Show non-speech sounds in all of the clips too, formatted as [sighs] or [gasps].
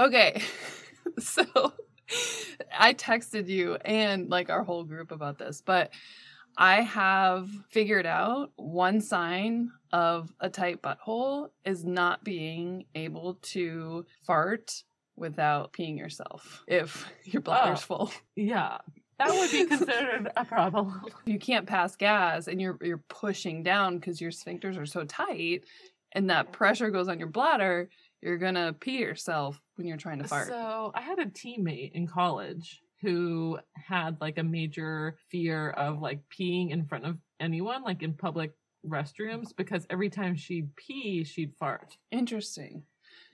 Okay. [laughs] so I texted you and like our whole group about this, but I have figured out one sign of a tight butthole is not being able to fart without peeing yourself if [laughs] your bladder's Oh. full. Yeah. That would be [laughs] considered a problem. You can't pass gas and you're you're pushing down because your sphincters are so tight and that pressure goes on your bladder, you're gonna pee yourself when you're trying to fart. So I had a teammate in college who had like a major fear of like peeing in front of anyone, like in public restrooms, because every time she'd pee, she'd fart. Interesting.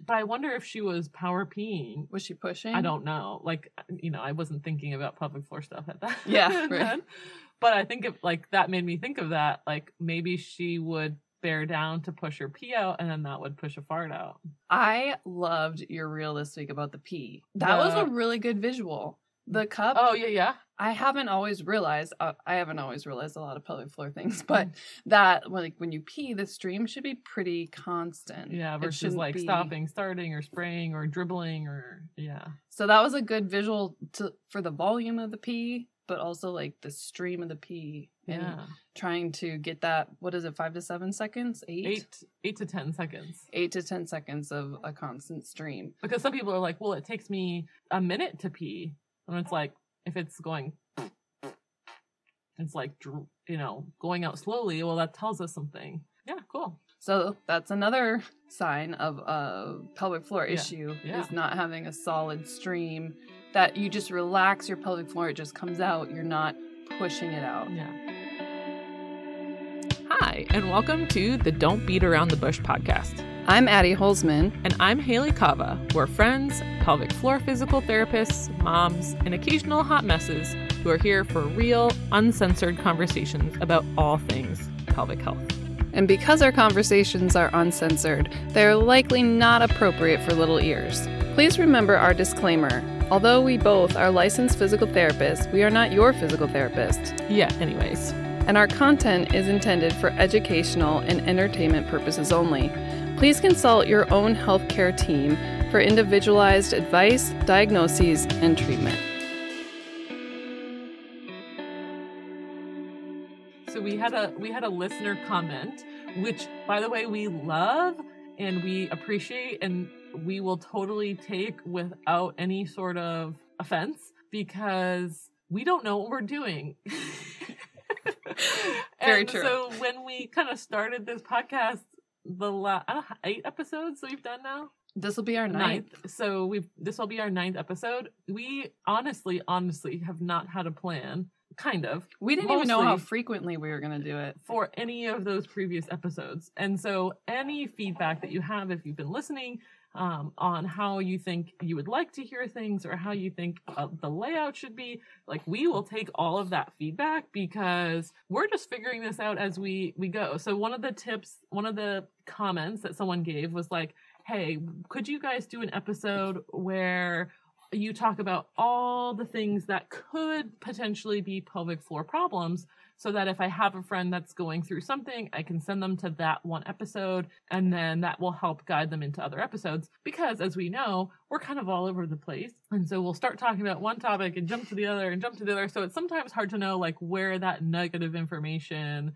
But I wonder if she was power peeing. Was she pushing? I don't know. Like, you know, I wasn't thinking about pelvic floor stuff at that. Yeah, [laughs] right. But I think if like that made me think of that. Like maybe she would bear down to push your pee out, and then that would push a fart out. I loved your reel this week about the pee. That was a really good visual. The cup. Oh yeah, yeah. I haven't always realized. Uh, I haven't always realized a lot of pelvic floor things, Mm. but that like when you pee, the stream should be pretty constant. Yeah, versus like be- stopping, starting, or spraying, or dribbling, or yeah. So that was a good visual to for the volume of the pee, but also like the stream of the pee. and Yeah, Trying to get that. What is it? Five to seven seconds? Eight. eight eight to ten seconds. Eight to ten seconds of a constant stream. Because some people are like, well, it takes me a minute to pee, and it's like if it's going, it's like you know going out slowly. Well, that tells us something. Yeah, cool. So that's another sign of a pelvic floor Yeah, issue yeah. is not having a solid stream that you just relax your pelvic floor, it just comes out. You're not pushing it out. Yeah. Hi, and welcome to the Don't Beat Around the Bush podcast. I'm Addie Holzman. And I'm Hayley Kava. We're friends, pelvic floor physical therapists, moms, and occasional hot messes who are here for real, uncensored conversations about all things pelvic health. And because our conversations are uncensored, they're likely not appropriate for little ears. Please remember our disclaimer. Although we both are licensed physical therapists, we are not your physical therapist. Yeah, anyways. and our content is intended for educational and entertainment purposes only. Please consult your own healthcare team for individualized advice, diagnoses, and treatment. We had a we had a listener comment, which by the way we love and we appreciate and we will totally take without any sort of offense because we don't know what we're doing. [laughs] Very and true. So when we kind of started this podcast, the la- I don't know, eight episodes we've done now, This will be our ninth. ninth. So we've this will be our ninth episode. We honestly, honestly have not had a plan. Kind of We didn't even know how frequently we were going to do it. for any of those previous episodes. And so, any feedback that you have, if you've been listening, um, on how you think you would like to hear things or how you think uh, the layout should be, like we will take all of that feedback because we're just figuring this out as we we go. So one of the tips, one of the comments that someone gave was like, "Hey, could you guys do an episode where?" You talk about all the things that could potentially be pelvic floor problems so that if I have a friend that's going through something, I can send them to that one episode and then that will help guide them into other episodes. Because as we know, we're kind of all over the place. And so we'll start talking about one topic and jump to the other and jump to the other. So it's sometimes hard to know like where that negative information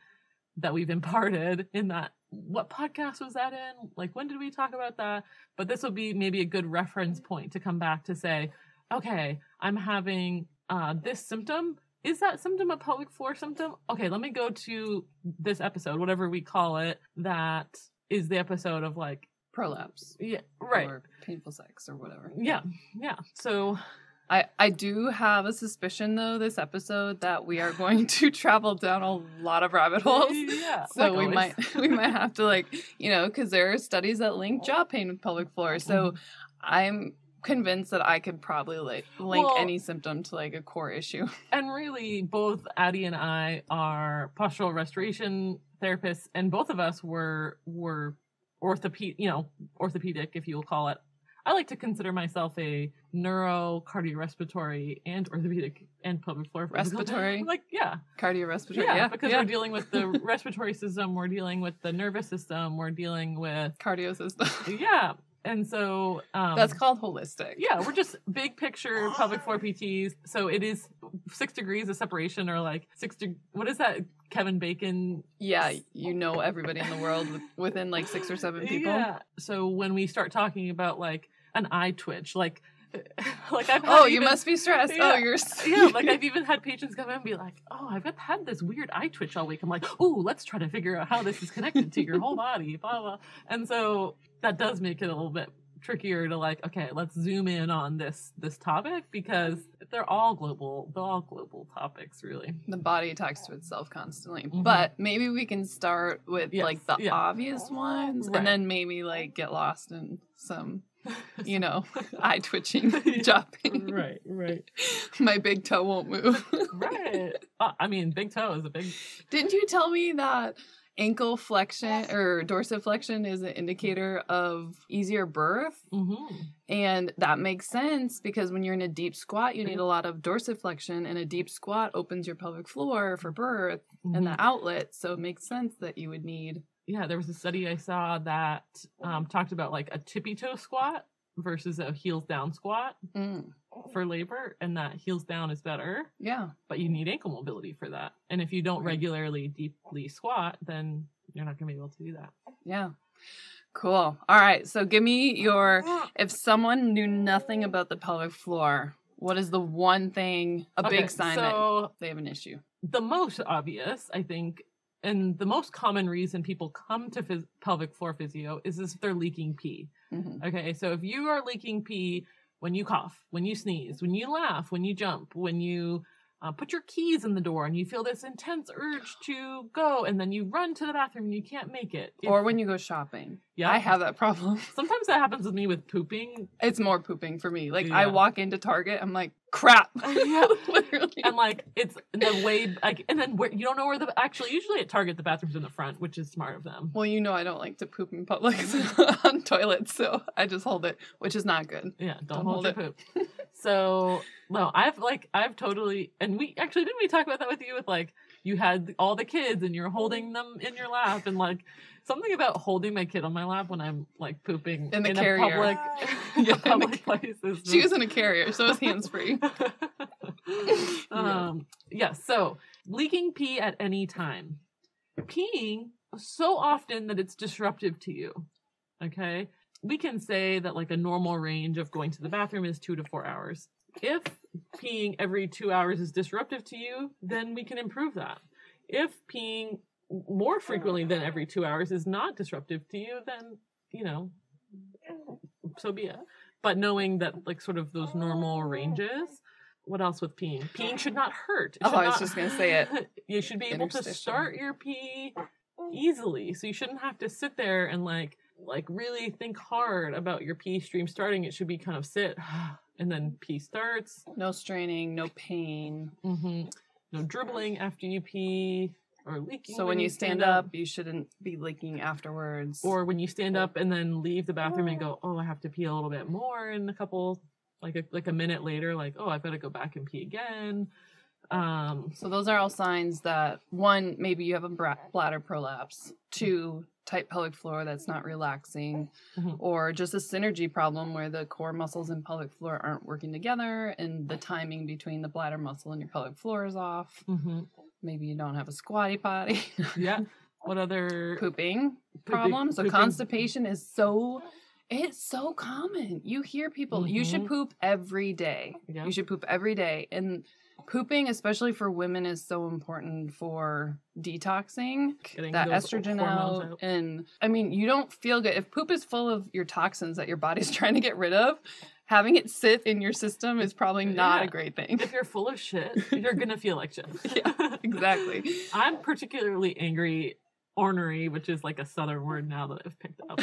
that we've imparted in that what podcast was that in? Like when did we talk about that? But this will be maybe a good reference point to come back to say, okay, I'm having uh, this symptom is that symptom a pelvic floor symptom? Okay, let me go to this episode, whatever we call it, that is the episode of like, Prolapse. yeah, right. Or painful sex or whatever. Yeah, yeah. So, I, I do have a suspicion, though, this episode that we are going to [laughs] travel down a lot of rabbit holes. yeah. So like we always. might [laughs] we might have to like you know because there are studies that link oh. jaw pain with pelvic floor. So mm-hmm. I'm convinced that I could probably like link Well- any symptom to like a core issue. [laughs] And really, both Addie and I are postural restoration therapists, and both of us were were orthopedic, you know, orthopedic, if you will call it. I like to consider myself a neuro, cardiorespiratory, and orthopedic and pelvic floor Respiratory? Like, yeah, Cardiorespiratory. yeah, Yeah, because yeah. we're dealing with the [laughs] respiratory system, we're dealing with the nervous system, we're dealing with cardio system. yeah And so um, That's called holistic. yeah, we're just big picture [laughs] pelvic floor PTs. So it is six degrees of separation, or like six. De- what is that? Kevin Bacon. Yeah, you know everybody in the world with, within like six or seven people. Yeah. So when we start talking about like an eye twitch, like [laughs] like I've Oh, you even- must be stressed. Yeah. Oh, you're [laughs] yeah, like I've even had patients come in and be like, "Oh, I've had this weird eye twitch all week." I'm like, "Oh, let's try to figure out how this is connected to your whole body." Blah blah. And so that does make it a little bit trickier to like, okay, let's zoom in on this this topic because they're all global. They're all global topics, really. the body talks to itself constantly. Mhm. But maybe we can start with Yes, like the yeah. obvious ones Right. and then maybe like get lost in some, [laughs] you know, [laughs] eye twitching, [laughs] jumping. right, right, My big toe won't move. right. Uh, I mean, big toe is a big. Didn't you tell me that ankle flexion or dorsiflexion is an indicator of easier birth? Mm-hmm. And that makes sense because when you're in a deep squat, you need Mm-hmm. a lot of dorsiflexion, and a deep squat opens your pelvic floor for birth and Mm-hmm. the outlet. So it makes sense that you would need. yeah, there was a study I saw that um, talked about like a tippy toe squat versus a heels down squat Mm, for labor, and that heels down is better, yeah. but you need ankle mobility for that. And if you don't Right. regularly deeply squat, then you're not going to be able to do that. Yeah. Cool. All right. So give me your [gasps] if someone knew nothing about the pelvic floor, what is the one thing a Okay, big sign that they have an issue? the most obvious, I think, and the most common reason people come to phys- pelvic floor physio is if they're leaking pee. Mhm. Okay, so if you are leaking pee when you cough, when you sneeze, when you laugh, when you jump, when you uh, put your keys in the door and you feel this intense urge to go, and then you run to the bathroom and you can't make it. If- Or when you go shopping. yeah, I have that problem. [laughs] Sometimes that happens with me with pooping, It's more pooping for me. Like I walk into Target, I'm like, crap. [laughs] [laughs] Yeah. Literally. and like it's the way like, and then where you don't know where the actually usually at Target the bathroom's in the front, which is smart of them. well, you know I don't like to poop in public on toilets, so I just hold it, which is not good. Yeah, don't, Don't hold, hold your poop. So no, I've like I've totally and we actually didn't we talk about that with you with like you had all the kids and you're holding them in your lap and like something about holding my kid on my lap when I'm like pooping In the a carrier. public [laughs] Yeah, in a public place is She was in a carrier, so it was hands free. [laughs] um yeah, so leaking pee at any time. Peeing so often that it's disruptive to you. Okay? We can say that like a normal range of going to the bathroom is 2 to 4 hours. If peeing every 2 hours is disruptive to you, then we can improve that. If peeing more frequently than every 2 hours is not disruptive to you, then, you know, so be it. But knowing that like sort of those normal ranges, what else with peeing? Peeing should not hurt. It Oh, I was not- just gonna say it. [laughs] you should be able to start your pee easily, so you shouldn't have to sit there and like like really think hard about your pee stream starting. It should be kind of sit [sighs] and then pee starts. No straining, no pain. hmm No dribbling after you pee or leaking. So when you stand up, you shouldn't be leaking afterwards. or when you stand up and then leave the bathroom and go, oh, I have to pee a little bit more in a couple, like a, like a minute later, like oh, I've got to go back and pee again. Um, So those are all signs that one, maybe you have a bladder prolapse. Two, tight pelvic floor that's not relaxing, Mhm. or just a synergy problem where the core muscles and pelvic floor aren't working together, and the timing between the bladder muscle and your pelvic floor is off. mhm. Maybe you don't have a squatty potty. [laughs] Yeah. What other pooping pooping- problem. So pooping- constipation is so it's so common. You hear people you should Mhm. poop every day. Yeah. You should poop every day. And pooping, especially for women, is so important for detoxing Getting that estrogen out. out. And I mean, you don't feel good if poop is full of your toxins that your body's [laughs] trying to get rid of. Having it sit in your system is probably not Yeah. a great thing. if you're full of shit, [laughs] you're gonna feel like shit. Yeah, exactly. [laughs] I'm particularly angry, ornery, which is like a southern word now that I've picked up.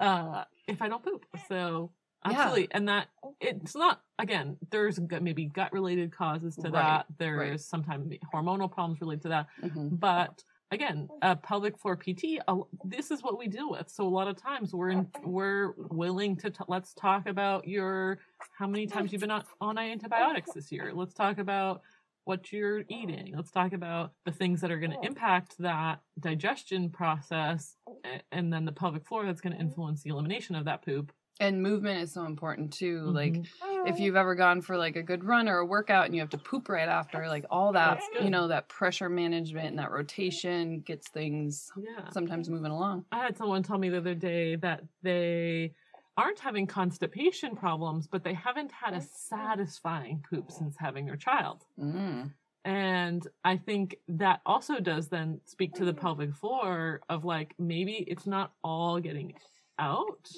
uh, if I don't poop, so Yeah. absolutely, and that it's not again. There's maybe gut related causes to Right, that. There's right. sometimes hormonal problems related to that, Mhm. but again, a pelvic floor PT, a- this is what we deal with. So a lot of times we're in, we're willing to t- let's talk about your how many times you've been on, on antibiotics this year. Let's talk about what you're eating. Let's talk about the things that are going to impact that digestion process and then the pelvic floor that's going to influence the elimination of that poop. And movement is so important too. Like Mhm. if you've ever gone for like a good run or a workout and you have to poop right after, like all that, you know, that pressure management and that rotation gets things yeah. sometimes moving along. I had someone tell me the other day that they aren't having constipation problems, but they haven't had a satisfying poop since having their child. Mm. And I think that also does then speak to the pelvic floor of like maybe it's not all getting out,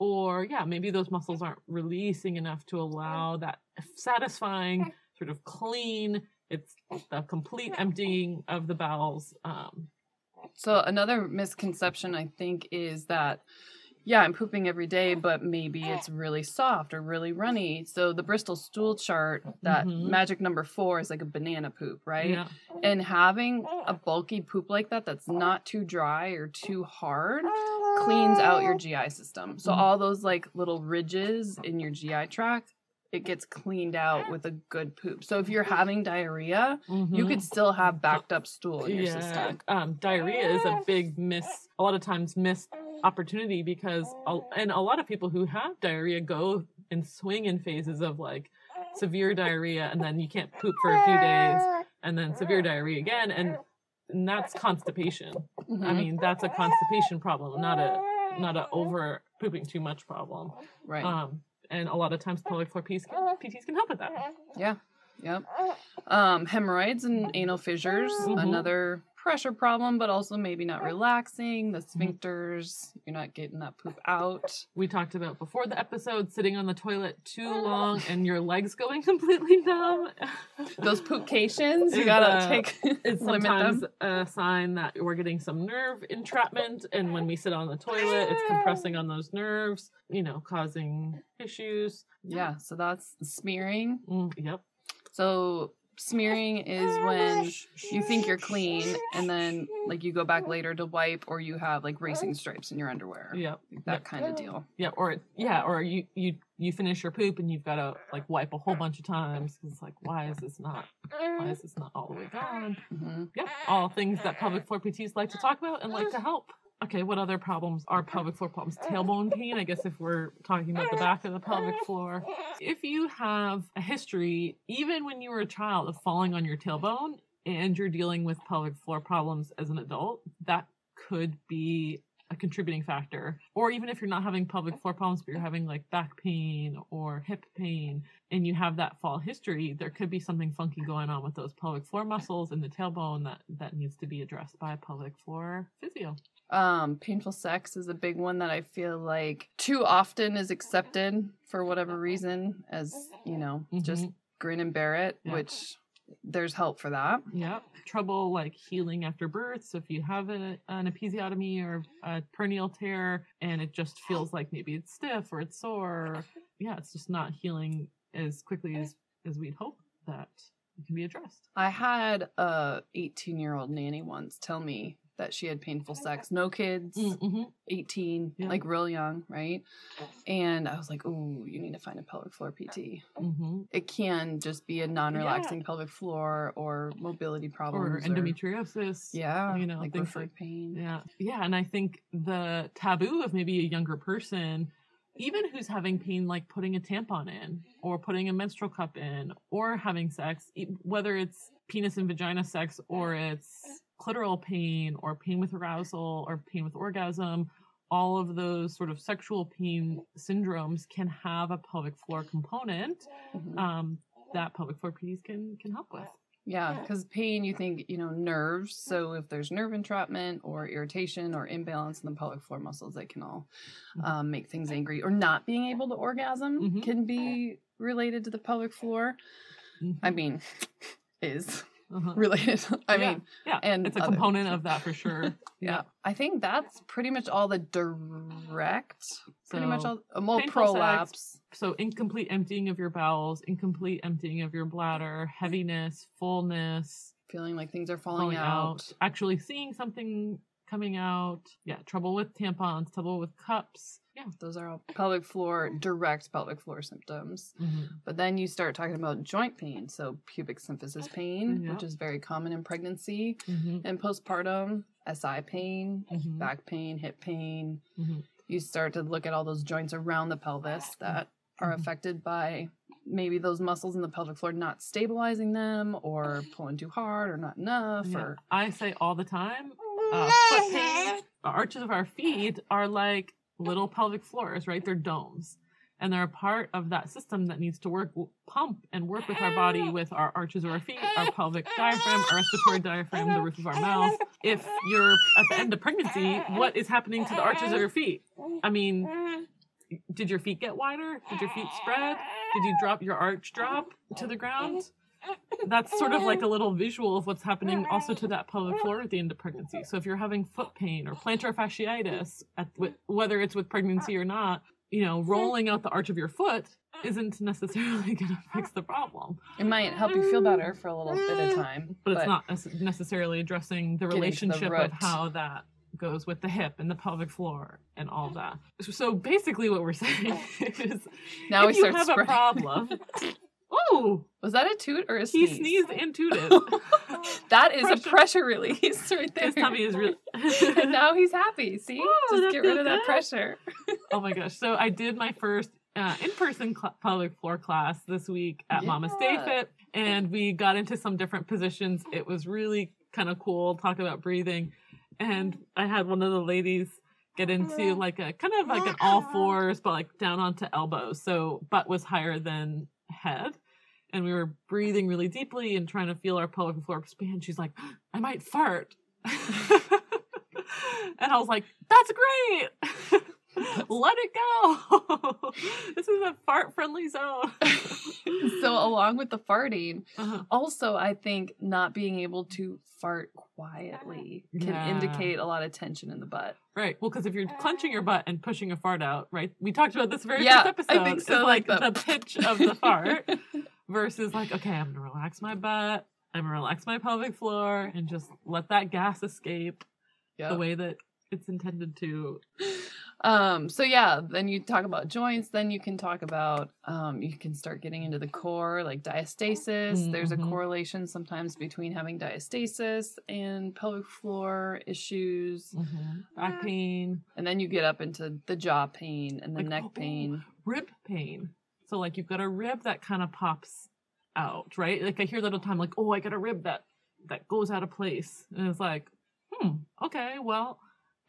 or yeah, maybe those muscles aren't releasing enough to allow that satisfying, sort of clean, it's the complete emptying of the bowels. Um, So another misconception I think is that yeah, I'm pooping every day, but maybe it's really soft or really runny. So the Bristol stool chart, that Mhm. magic number 4 is like a banana poop, right? yeah. And having a bulky poop like that that's not too dry or too hard cleans out your GI system. So Mhm. all those like little ridges in your GI tract, it gets cleaned out with a good poop. So if you're having diarrhea, you Mhm. could still have backed up stool in your yeah, system. um, diarrhea is a big miss. A lot of times missed opportunity because, and a lot of people who have diarrhea go and swing in phases of like severe diarrhea, and then you can't poop for a few days, and then severe diarrhea again, and, and that's [laughs] constipation. I Mhm. mean, that's a constipation problem, not a not a over pooping too much problem. right. Um, and a lot of times pelvic floor PTs can, PTs can help with that. Yeah. Yep. [laughs] Um, hemorrhoids and anal fissures, Mhm. another pressure problem, but also maybe not relaxing. Mm-hmm. The sphincters, you're not getting that poop out. [laughs] we talked about before the episode sitting on the toilet too [laughs] long and your legs going [laughs] completely numb Those poopcations, you gotta uh, take it's limit sometimes them. a sign that we're getting some nerve entrapment and when we sit on the toilet it's compressing on those nerves you know causing issues Yeah, so that's smearing. Mm, yep So smearing is when you think you're clean and then like you go back later to wipe or you have like racing stripes in your underwear. yep That Yep. kind of deal. yeah or yeah or you you you finish your poop and you've got to like wipe a whole bunch of times it's like why is this not why is this not all the way gone hmm Yep, all things that pelvic floor PTs like to talk about and like to help. Okay, what other problems are pelvic floor problems? [laughs] Tailbone pain, I guess if we're talking about the back of the pelvic [laughs] floor. If you have a history, even when you were a child, of falling on your tailbone and you're dealing with pelvic floor problems as an adult, that could be a contributing factor. Or even if you're not having pelvic floor problems, but you're having like back pain or hip pain, and you have that fall history, there could be something funky going on with those pelvic floor muscles and the tailbone that that needs to be addressed by a pelvic floor physio. Um, painful sex is a big one that I feel like too often is accepted for whatever reason as, you know, just Mhm. grin and bear it, Yeah. which there's help for that. yeah, trouble like healing after birth. So if you have a, an episiotomy or a perineal tear and it just feels like maybe it's stiff or it's sore, yeah, it's just not healing as quickly as as we'd hope that it can be addressed. I had a 18 year old nanny once tell me that she had painful sex, no kids, Mm-hmm. 18, Yeah. like real young, right? And I was like, oh, you need to find a pelvic floor PT. Mm-hmm. It can just be a non relaxing pelvic floor or mobility problems Or endometriosis. yeah, you know, like things like- pain. Yeah. Yeah. And I think the taboo of maybe a younger person, even who's having pain like putting a tampon in or putting a menstrual cup in or having sex, whether it's penis and vagina sex or it's clitoral pain or pain with arousal or pain with orgasm, all of those sort of sexual pain syndromes can have a pelvic floor component Mhm. um, that pelvic floor PTs can can help with. Yeah, because pain, you think, you know, nerves. So if there's nerve entrapment or irritation or imbalance in the pelvic floor muscles, they can all Mhm. um, make things angry. Or not being able to orgasm Mhm. can be related to the pelvic floor. I mean, [laughs] is Uh-huh. related. [laughs] I Yeah, mean, yeah, and it's a other- component of that for sure. [laughs] yeah. I think that's pretty much all the direct, pretty much all, uh, well, painful sex. So incomplete emptying of your bowels, incomplete emptying of your bladder, heaviness, fullness, Feeling like things are falling, falling out. out, actually seeing something coming out. Yeah, trouble with tampons, trouble with cups. Yeah. Those are all pelvic floor, direct pelvic floor symptoms. Mm-hmm. But then you start talking about joint pain. So pubic symphysis pain, Yep. which is very common in pregnancy Mm-hmm. and postpartum, SI pain, Mhm. back pain, hip pain. Mhm. You start to look at all those joints around the pelvis that are Mhm. affected by maybe those muscles in the pelvic floor not stabilizing them or pulling too hard or not enough Yeah. or I say all the time, uh, [laughs] foot pain, the arches of our feet are like little pelvic floors, right? They're domes. And they're a part of that system that needs to work, pump and work with our body, with our arches of our feet, our [laughs] pelvic diaphragm, our respiratory diaphragm, the roof of our mouth. If you're at the end of pregnancy, what is happening to the arches of your feet? I mean, did your feet get wider? Did your feet spread? Did you drop your arch drop to the ground? That's sort of like a little visual of what's happening also to that pelvic floor at the end of pregnancy. So if you're having foot pain or plantar fasciitis, at, whether it's with pregnancy or not, you know, rolling out the arch of your foot isn't necessarily [laughs] going to fix the problem. it might help you feel better for a little bit of time. But it's not necessarily addressing the to the relationship of how that goes with the hip and the pelvic floor and all that. So basically, what we're saying [laughs] is, Now if we you start have a problem. [laughs] Oh, Was that a toot or a sneeze? he sneezed and tooted. [laughs] that is Pressure. a pressure release [laughs] right there. His tummy is really. and [laughs] now he's happy. See, just get rid of that good. pressure. oh my gosh! So I did my first uh, in-person cl- pelvic floor class this week at Mama's Day Yeah. Fit, and we got into some different positions. It was really kind of cool. Talk about breathing, and I had one of the ladies get into like a kind of like an all fours, but like down onto elbows, so butt was higher than head. And we were breathing really deeply and trying to feel our pelvic floor expand. She's like, [gasps] I might fart. [laughs] and I was like, that's great. [laughs] [laughs] Let it go. [laughs] this is a fart friendly zone. [laughs] so along with the farting, Uh-huh. also I think not being able to fart quietly can Yeah. indicate a lot of tension in the butt. Right. Well, because if you're clenching your butt and pushing a fart out, right? We talked about this very Yeah, first episode. I think is so, like like the the- pitch of the fart versus like, okay, I'm gonna relax my butt. I'm gonna relax my pelvic floor and just let that gas escape Yeah. the way that it's intended to. Um, so yeah, then you talk about joints, then you can talk about um you can start getting into the core, like diastasis. There's a Mhm. correlation sometimes between having diastasis and pelvic floor issues. Back pain, And then you get up into the jaw pain and the Like, neck oh. pain. rib pain. So like you've got a rib that kind of pops out, right? Like I hear that all the time, like, oh, I got a rib that that goes out of place. And it's like, hmm, okay, well,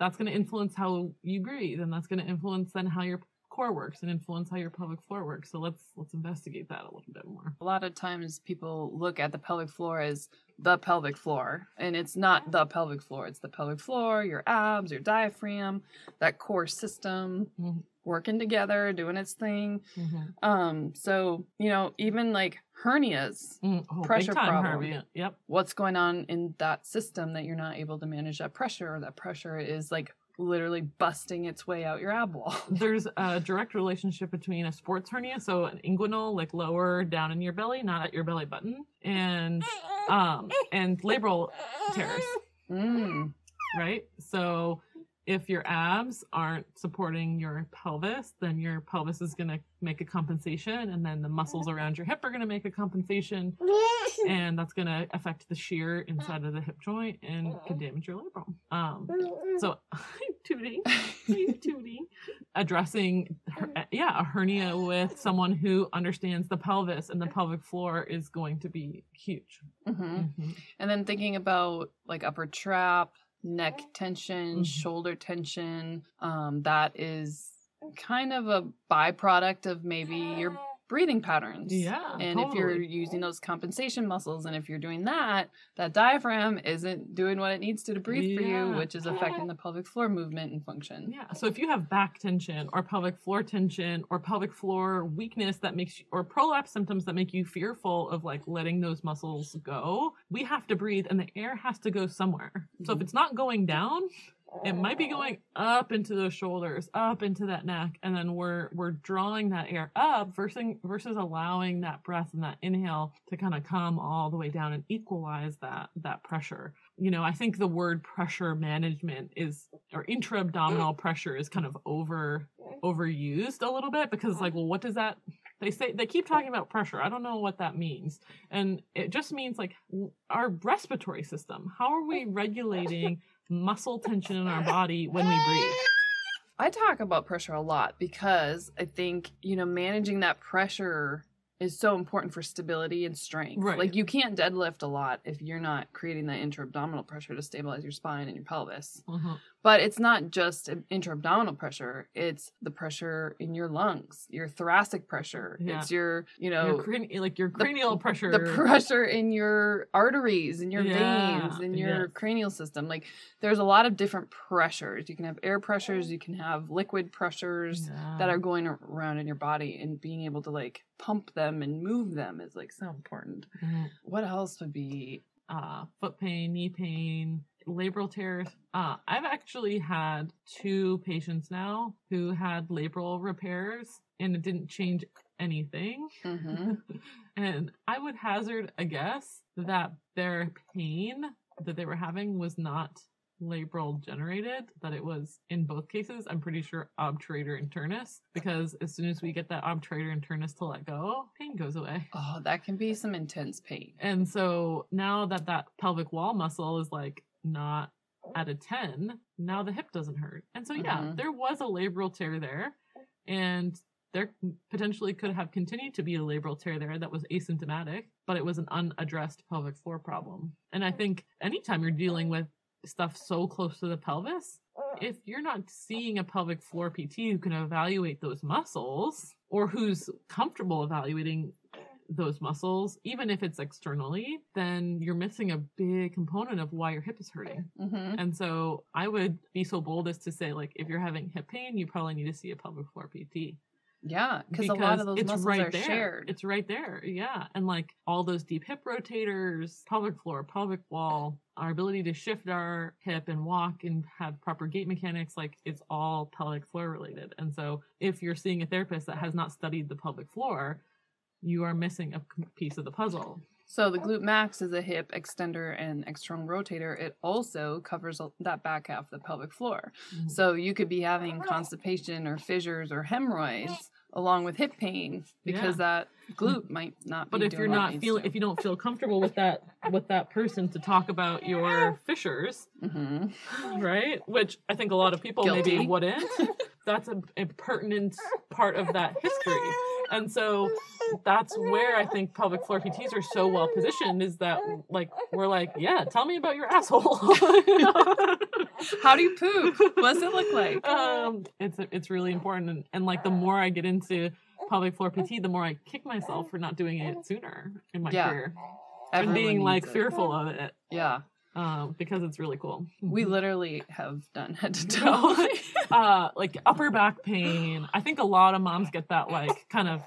that's gonna influence how you breathe, and that's gonna influence then how your core works and influence how your pelvic floor works. So let's let's investigate that a little bit more. A lot of times people look at the pelvic floor as the pelvic floor, and it's not the pelvic floor. It's the pelvic floor, your abs, your diaphragm, that core system Mhm. working together, doing its thing. Mm-hmm. Um, so you know, even like hernias, oh, Pressure problem. Harvey. Yep. what's going on in that system that you're not able to manage that pressure, or that pressure is like literally busting its way out your ab wall. [laughs] There's a direct relationship between a sports hernia, so an inguinal, like lower down in your belly, not at your belly button, and um and labral tears, Mm. right? So if your abs aren't supporting your pelvis, then your pelvis is gonna make a compensation, and then the muscles around your hip are gonna make a compensation, [laughs] and that's gonna affect the shear inside of the hip joint and can damage your labrum. Um, so [laughs] Tootie, Tootie, addressing her, yeah a hernia with someone who understands the pelvis and the pelvic floor is going to be huge. hmm Mhm. And then thinking about like upper trap, neck tension, Mhm. shoulder tension, um, that is kind of a byproduct of maybe your breathing patterns. Yeah, And if you're using those compensation muscles and if you're doing that, that diaphragm isn't doing what it needs to to breathe for you, which is affecting the pelvic floor movement and function. Yeah. So if you have back tension or pelvic floor tension or pelvic floor weakness that makes you, or prolapse symptoms that make you fearful of like letting those muscles go, we have to breathe and the air has to go somewhere. So if Mhm. it's not going down, it might be going up into those shoulders, up into that neck, and then we're we're drawing that air up versus versus allowing that breath and that inhale to kind of come all the way down and equalize that that pressure. you know, I think the word pressure management is or intra-abdominal pressure is kind of over overused a little bit because like, well, what does that they say they keep talking about pressure. I don't know what that means. And it just means like our respiratory system. How are we regulating [laughs] muscle tension in our body when we breathe? I talk about pressure a lot because I think, you know, managing that pressure is so important for stability and strength. Right. Like you can't deadlift a lot if you're not creating that intra-abdominal pressure to stabilize your spine and your pelvis. Uh-huh. But it's not just intra-abdominal pressure, it's the pressure in your lungs, your thoracic pressure. Yeah. It's your, you know, Your crani- like your cranial pressure. the pressure in your arteries and your Yeah, veins and your yes. cranial system like there's a lot of different pressures you can have air pressures you can have liquid pressures Yeah. that are going around in your body and being able to like pump them and move them is like so important Mhm. what else would be uh, foot pain, knee pain, labral tears. Uh, I've actually had two patients now who had labral repairs and it didn't change anything. Mhm. [laughs] and I would hazard a guess that their pain that they were having was not labral generated, that it was in both cases, I'm pretty sure obturator internus, because as soon as we get that obturator internus to let go, pain goes away. oh that can be some intense pain And so now that that pelvic wall muscle is like not at a 10, now the hip doesn't hurt. And so, yeah, Mhm. there was a labral tear there, and there potentially could have continued to be a labral tear there that was asymptomatic, but it was an unaddressed pelvic floor problem. And I think anytime you're dealing with stuff so close to the pelvis, if you're not seeing a pelvic floor PT who can evaluate those muscles or who's comfortable evaluating those muscles, even if it's externally, then you're missing a big component of why your hip is hurting. hmm And so I would be so bold as to say, like, if you're having hip pain, you probably need to see a pelvic floor PT. Yeah because a lot of those it's muscles right are there. shared It's right there. Yeah. And like all those deep hip rotators, pelvic floor, pelvic wall, our ability to shift our hip and walk and have proper gait mechanics, like it's all pelvic floor related. And so if you're seeing a therapist that has not studied the pelvic floor, you are missing a piece of the puzzle. So the glute max is a hip extender and external rotator. It also covers that back half of the pelvic floor. Mhm. So you could be having constipation or fissures or hemorrhoids along with hip pain because that glute might not. But be if you're doing what it not feeling, if you don't feel comfortable with that, with that person to talk about your [laughs] fissures, Mhm. right? Which I think a lot of people maybe wouldn't. That's a, a pertinent part of that history. And so that's where I think pelvic floor PTs are so well positioned is that like we're like, yeah, tell me about your asshole. [laughs] How do you poop? What's it look like? um, it's it's really important, and, and like the more I get into pelvic floor PT, the more I kick myself for not doing it sooner in my Yeah. career Everyone and being like it. fearful of it Yeah, um, because it's really cool. we literally have done head to toe. [laughs] uh like upper back pain i think a lot of moms get that like kind of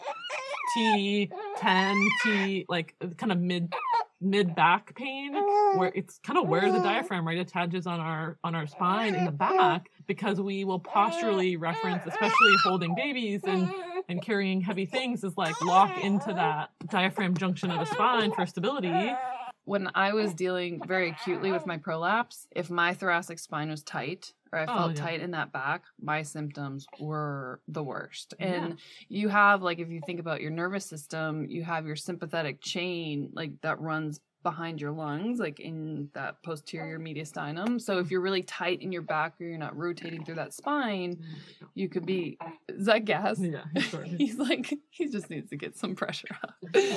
t 10 t like kind of mid mid back pain where it's kind of where the diaphragm right attaches on our on our spine in the back because we will posturally reference especially holding babies and and carrying heavy things is like lock into that diaphragm junction of the spine for stability when I was oh. dealing very acutely with my prolapse, if my thoracic spine was tight or I Oh, felt yeah. tight in that back, my symptoms were the worst. Yeah. And you have, like, if you think about your nervous system, you have your sympathetic chain, like, that runs behind your lungs, like in that posterior mediastinum. So if you're really tight in your back or you're not rotating through that spine, you could be. Is that gas? yeah. [laughs] He's like, he just needs to get some pressure up.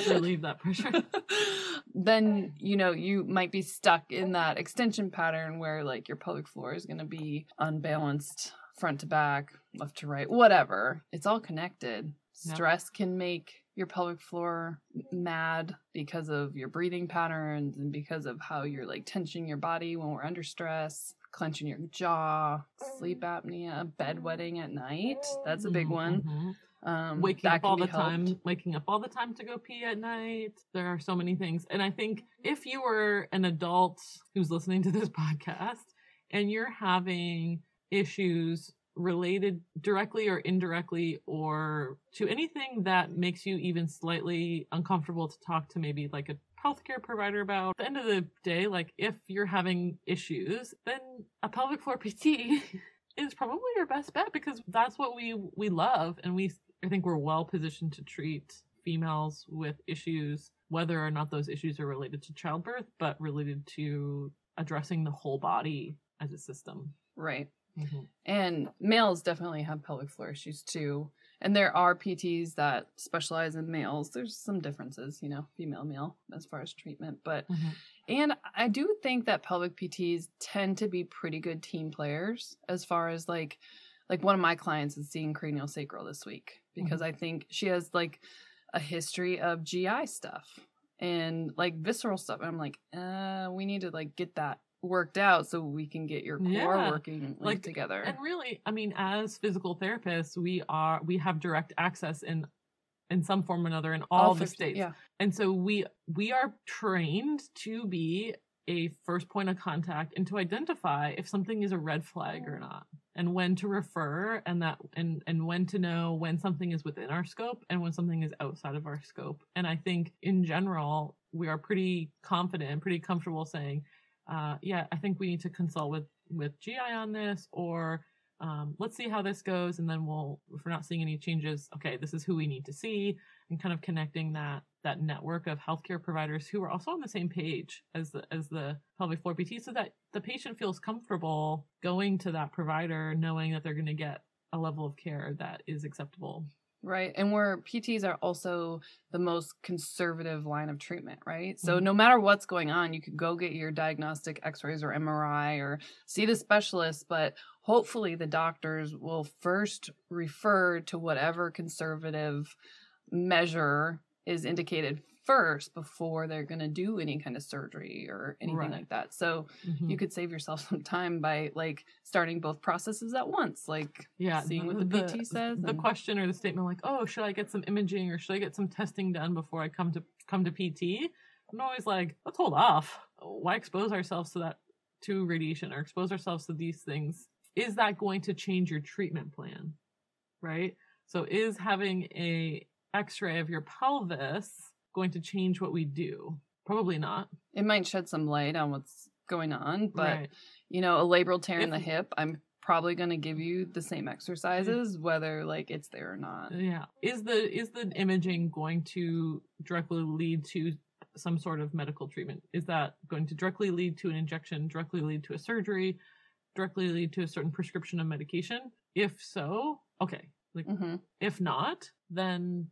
relieve that pressure [laughs] then you know you might be stuck in that extension pattern where like your pelvic floor is going to be unbalanced front to back left to right whatever it's all connected stress can make your pelvic floor mad because of your breathing patterns and because of how you're like tensioning your body when we're under stress clenching your jaw sleep apnea bedwetting at night. That's a big one. Mhm. um waking up all the time waking up all the time to go pee at night. There are so many things. And i think if you were an adult who's listening to this [laughs] podcast and you're having issues related directly or indirectly or to anything that makes you even slightly uncomfortable to talk to maybe like a healthcare provider about. At the end of the day, like if you're having issues, then a pelvic floor [laughs] PT is probably your best bet because that's what we we love and we I think we're well positioned to treat females with issues whether or not those issues are related to childbirth but related to addressing the whole body as a system. Right. Mhm. And males definitely have pelvic floor issues too. And there are PTs that specialize in males. There's some differences, you know, female, male as far as treatment. But, Mhm. and I do think that pelvic PTs tend to be pretty good team players as far as like, like one of my clients is seeing cranial sacral this week because I think she has like a history of GI stuff and like visceral stuff. And I'm like, uh, we need to like get that worked out so we can get your core Yeah. working like, together. And really, I mean, as physical therapists, we are we have direct access in in some form or another in all, the 50 states. Yeah. And so we we are trained to be a first point of contact and to identify if something is a red flag or not and when to refer and that and and when to know when something is within our scope and when something is outside of our scope. And I think in general we are pretty confident and pretty comfortable saying uh, yeah, I think we need to consult with with GI on this, or um, let's see how this goes, and then we'll, if we're not seeing any changes, okay, this is who we need to see, and kind of connecting that that network of healthcare providers who are also on the same page as the as the pelvic floor PT, so that the patient feels comfortable going to that provider, knowing that they're going to get a level of care that is acceptable. Right. And where PTs are also the most conservative line of treatment, right? So Mhm. no matter what's going on, you could go get your diagnostic x-rays or MRI or see the specialist, but hopefully the doctors will first refer to whatever conservative measure is indicated first before they're going to do any kind of surgery or anything Right. like that. So Mhm. you could save yourself [laughs] some time by like starting both processes at once, like yeah seeing what the PT says the and- question or the statement like oh should i get some imaging or should i get some testing done before i come to come to pt i'm always like let's hold off why expose ourselves to that to radiation or expose ourselves to these things is that going to change your treatment plan right so is having a x-ray of your pelvis going to change what we do probably not it might shed some light on what's going on, but right you know, a labral tear in the hip, I'm probably going to give you the same exercises whether like it's there or not. Yeah. Is the is the imaging going to directly lead to some sort of medical treatment? Is that going to directly lead to an injection, directly lead to a surgery, directly lead to a certain prescription of medication? If so, okay. Like hmm if not, then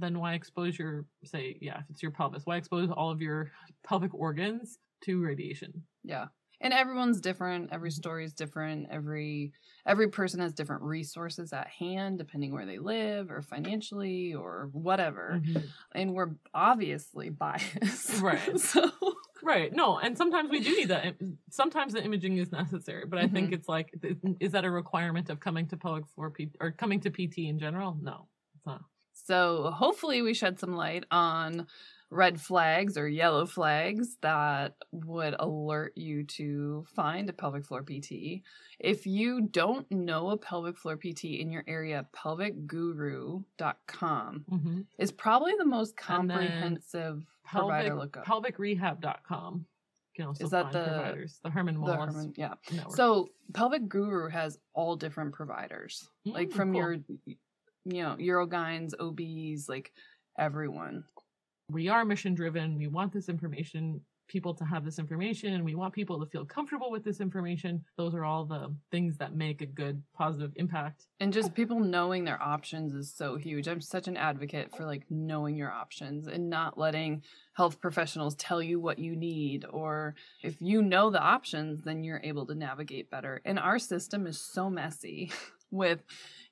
then why expose your say yeah, if it's your pelvis, why expose all of your [laughs] pelvic organs to radiation? Yeah. And everyone's different, every story is different, every every person has different resources at hand depending where they live or financially or whatever. Mhm. And we're obviously biased. [laughs] Right. so Right. No, and sometimes we do need that. Sometimes the imaging is necessary, but I think Mhm. it's like, is that a requirement of coming to pelvic floor P- or coming to PT in general? No, it's not. So hopefully we shed some light on red flags or yellow flags that would alert you to find a pelvic floor PT. If you don't know a pelvic floor PT in your area, pelvicguru.com Mm-hmm. is probably the most comprehensive Pelvic, provider lookup. pelvicrehab.com. You can also Is that find the- providers. The Herman The Herman- yeah. network. So Pelvic Guru has all different providers. like Mm, from cool. your you know, Urogyn's, OBs, like everyone. we are mission driven. We want this information, people to have this information. We want people to feel comfortable with this information. Those are all the things that make a good positive impact. And just people knowing their options is so huge. I'm such an advocate for like knowing your options and not letting health professionals tell you what you need. Or if you know the options, then you're able to navigate better. And our system is so messy [laughs] with,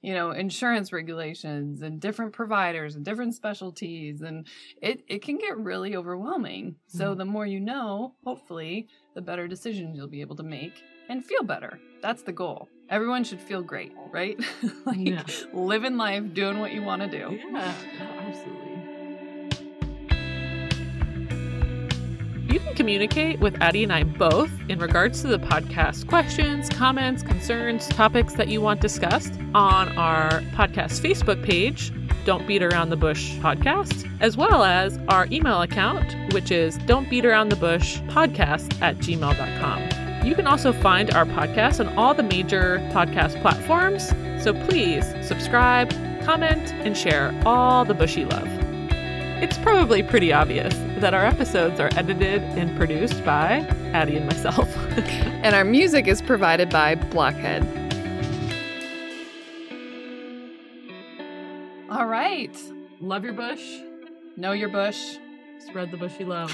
you know, insurance regulations and different providers and different specialties. And it, it can get really overwhelming. So Mhm. the more you know, hopefully, the better decisions you'll be able to make and feel better. That's the goal. Everyone should feel great, right? [laughs] like Yeah. living life, doing what you want to do. Yeah, absolutely. Communicate with Addie and I both in regards to the podcast questions, comments, concerns, topics that you want discussed on our podcast Facebook page Don't Beat Around the Bush podcast, as well as our email account, which is Don't Beat Around the Bush podcast at gmail.com. You can also find our podcast on all the major podcast platforms, so please subscribe, comment, and share all the bushy love. It's probably pretty obvious that our episodes are edited and produced by Addie and myself. [laughs] And our music is provided by Blockhead. All right. Love your bush. Know your bush. Spread the bushy love.